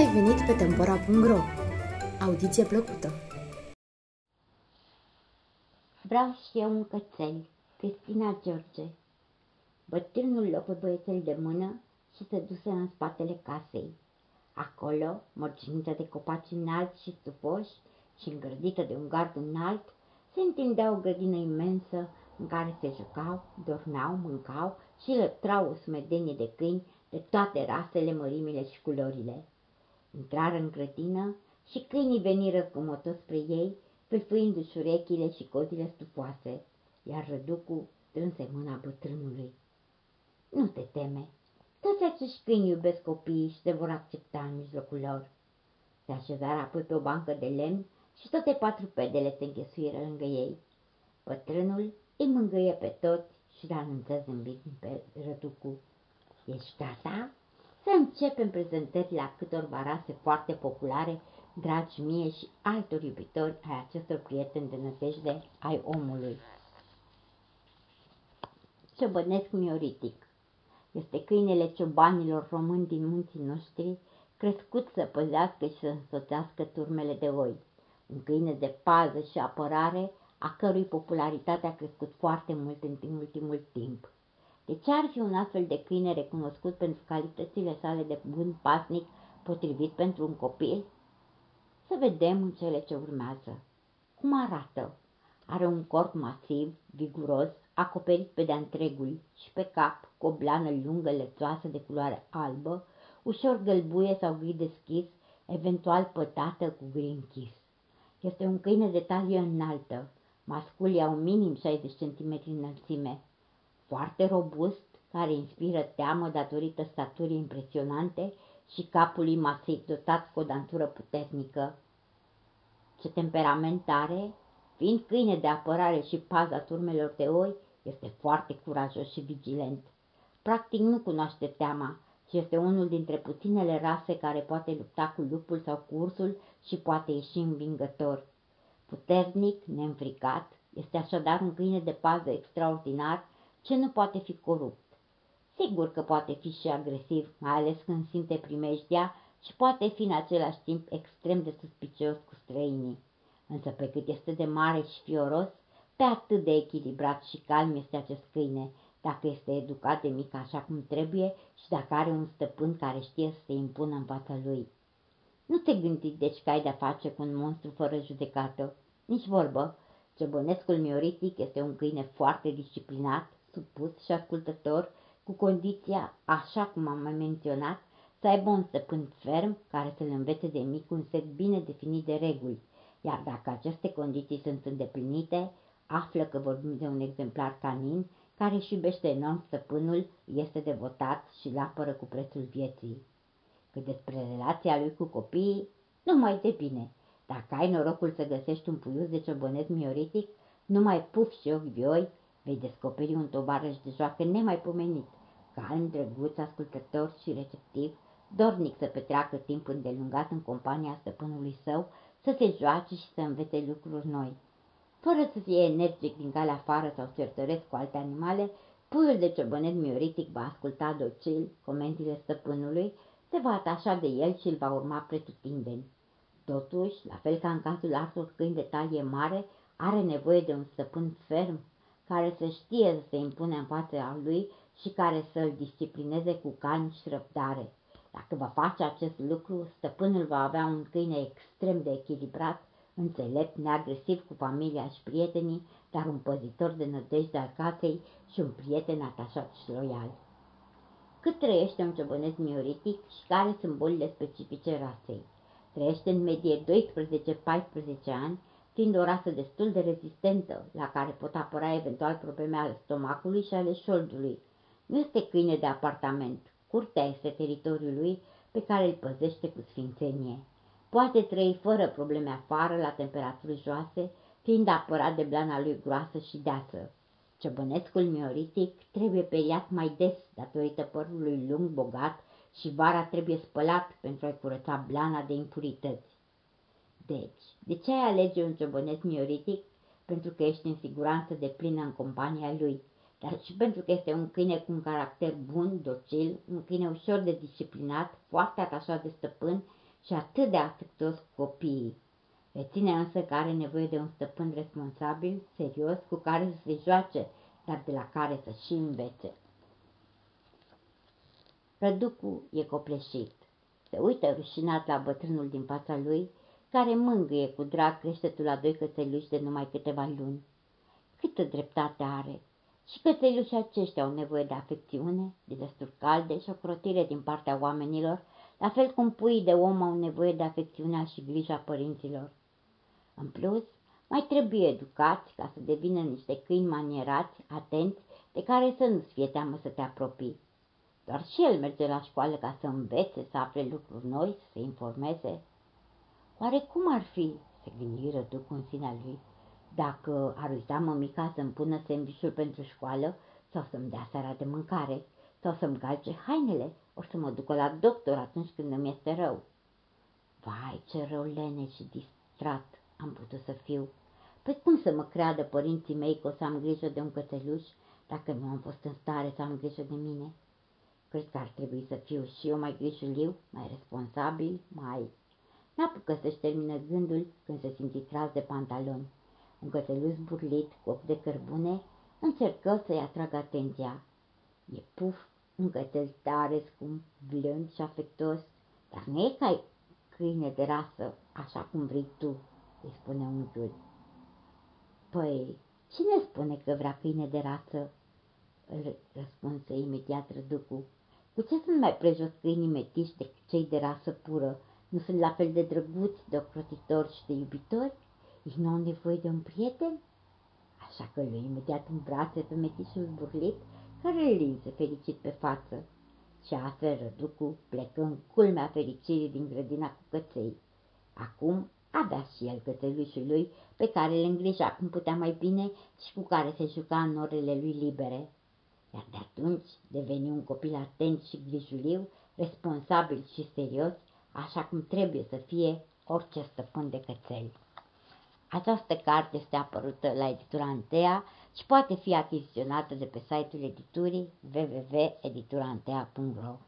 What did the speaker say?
ai venit pe Tempora.ro! Audiție plăcută! Vreau și eu un cățel, Cristina George. Bătrânul luă pe băiețel de mână și se duse în spatele casei. Acolo, mărginită de copaci înalți și stufoși și îngrădită de un gard înalt, se întindea o grădină imensă în care se jucau, dormeau, mâncau și lătrau o sumedenie de câini de toate rasele, mărimile și culorile. Intrară în grădină și câinii veniră cumotos spre ei, pâlfâindu-și urechile și cozile stufoase, iar răducul strânse mâna bătrânului. Nu te teme, toți acești câini iubesc copiii și te vor accepta în mijlocul lor. Se așezară apoi pe o bancă de lemn și toate patru pedele se înghesuiră lângă ei. Bătrânul îi mângâie pe toți și le anunță zâmbit pe răducu. Ești gata? Să începem prezentările la câtorva rase foarte populare, dragi mie și altor iubitori ai acestor prieteni de nădejde ai omului. Ciobănesc mioritic este câinele ciobanilor români din munții noștri, crescut să păzească și să însoțească turmele de oi. Un câine de pază și apărare, a cărui popularitate a crescut foarte mult în ultimul timp. De ce ar fi un astfel de câine recunoscut pentru calitățile sale de bun pasnic potrivit pentru un copil? Să vedem în cele ce urmează. Cum arată? Are un corp masiv, viguros, acoperit pe de întregul și pe cap cu o blană lungă lețoasă de culoare albă, ușor gălbuie sau gri deschis, eventual pătată cu gri închis. Este un câine de talie înaltă, masculii au minim 60 cm înălțime, foarte robust, care inspiră teamă datorită staturii impresionante și capului masiv dotat cu o dantură puternică. Ce temperament are, fiind câine de apărare și paza turmelor de oi, este foarte curajos și vigilent. Practic nu cunoaște teama și este unul dintre puținele rase care poate lupta cu lupul sau cu ursul și poate ieși învingător. Puternic, neînfricat, este așadar un câine de pază extraordinar ce nu poate fi corupt. Sigur că poate fi și agresiv, mai ales când simte primejdea și poate fi în același timp extrem de suspicios cu străinii. Însă pe cât este de mare și fioros, pe atât de echilibrat și calm este acest câine, dacă este educat de mic așa cum trebuie și dacă are un stăpân care știe să se impună în fața lui. Nu te gândi deci că ai de-a face cu un monstru fără judecată, nici vorbă. Ciobănescul mioritic este un câine foarte disciplinat, supus și ascultător, cu condiția, așa cum am mai menționat, să aibă un stăpân ferm care să-l învețe de mic un set bine definit de reguli, iar dacă aceste condiții sunt îndeplinite, află că vorbim de un exemplar canin care își iubește enorm stăpânul, este devotat și îl apără cu prețul vieții. Cât despre relația lui cu copiii, nu mai de bine. Dacă ai norocul să găsești un puiuț de ciobănet mioritic, numai puf și ochi vioi, vei descoperi un tovarăș de joacă nemaipomenit, calm, drăguț, ascultător și receptiv, dornic să petreacă timp îndelungat în compania stăpânului său, să se joace și să învețe lucruri noi. Fără să fie energic din calea afară sau certăresc cu alte animale, puiul de ciobănet mioritic va asculta docil comentiile stăpânului, se va atașa de el și îl va urma pretutindeni. Totuși, la fel ca în cazul altor câini de talie mare, are nevoie de un stăpân ferm, care să știe să se impune în fața lui și care să îl disciplineze cu calm și răbdare. Dacă va face acest lucru, stăpânul va avea un câine extrem de echilibrat, înțelept, neagresiv cu familia și prietenii, dar un păzitor de nădejde al casei și un prieten atașat și loial. Cât trăiește un ciobănet mioritic și care sunt bolile specifice rasei? Trăiește în medie 12-14 ani, fiind o rasă destul de rezistentă, la care pot apăra eventual probleme ale stomacului și ale șoldului. Nu este câine de apartament, curtea este teritoriul lui pe care îl păzește cu sfințenie. Poate trăi fără probleme afară, la temperaturi joase, fiind apărat de blana lui groasă și deasă. Ciobănescul mioritic trebuie periat mai des datorită părului lung bogat și vara trebuie spălat pentru a-i curăța blana de impurități. Deci, de ce ai alege un ciobănet mioritic? Pentru că ești în siguranță de plină în compania lui, dar și pentru că este un câine cu un caracter bun, docil, un câine ușor de disciplinat, foarte atașat de stăpân și atât de afectuos cu copiii. Reține însă că are nevoie de un stăpân responsabil, serios, cu care să se joace, dar de la care să și învețe. Răducu e copleșit. Se uită rușinat la bătrânul din fața lui, care mângâie cu drag creștetul la doi cățeluși de numai câteva luni. Câtă dreptate are! Și cățelușii aceștia au nevoie de afecțiune, de destul calde și o crotire din partea oamenilor, la fel cum puii de om au nevoie de afecțiunea și grija părinților. În plus, mai trebuie educați ca să devină niște câini manierați, atenți, de care să nu-ți fie teamă să te apropii. Doar și el merge la școală ca să învețe, să afle lucruri noi, să se informeze. Oare cum ar fi, se gândi răducul în sinea lui, dacă ar uita mămica să-mi pună sandvișul pentru școală sau să-mi dea seara de mâncare sau să-mi calce hainele ori să mă ducă la doctor atunci când îmi este rău. Vai, ce rău lene și distrat am putut să fiu. Păi cum să mă creadă părinții mei că o să am grijă de un cățeluș dacă nu am fost în stare să am grijă de mine? Cred că ar trebui să fiu și eu mai grijuliu, mai responsabil, mai... N-apucă să-și termină gândul când se simți tras de pantaloni. Un cățeluș burlit cu ochi de cărbune încercă să-i atragă atenția. E puf, un cățel tare, scump, blând și afectos, dar nu e ca câine de rasă, așa cum vrei tu, îi spune unchiul. Păi, cine spune că vrea câine de rasă? Îl răspunse imediat răducul. Cu ce sunt mai prejos câinii metiși decât cei de rasă pură? Nu sunt la fel de drăguți, de ocrotitori și de iubitori? Ei nu au nevoie de un prieten? Așa că lui imediat în brațe pe metișul burlit, care îl linse fericit pe față. Și astfel răducul plecă în culmea fericirii din grădina cu căței. Acum avea și el cățelușul lui, pe care îl îngrija cum putea mai bine și cu care se juca în orele lui libere iar de atunci deveni un copil atent și grijuliu, responsabil și serios, așa cum trebuie să fie orice stăpân de cățel. Această carte este apărută la editura Antea și poate fi achiziționată de pe site-ul editurii www.editurantea.ro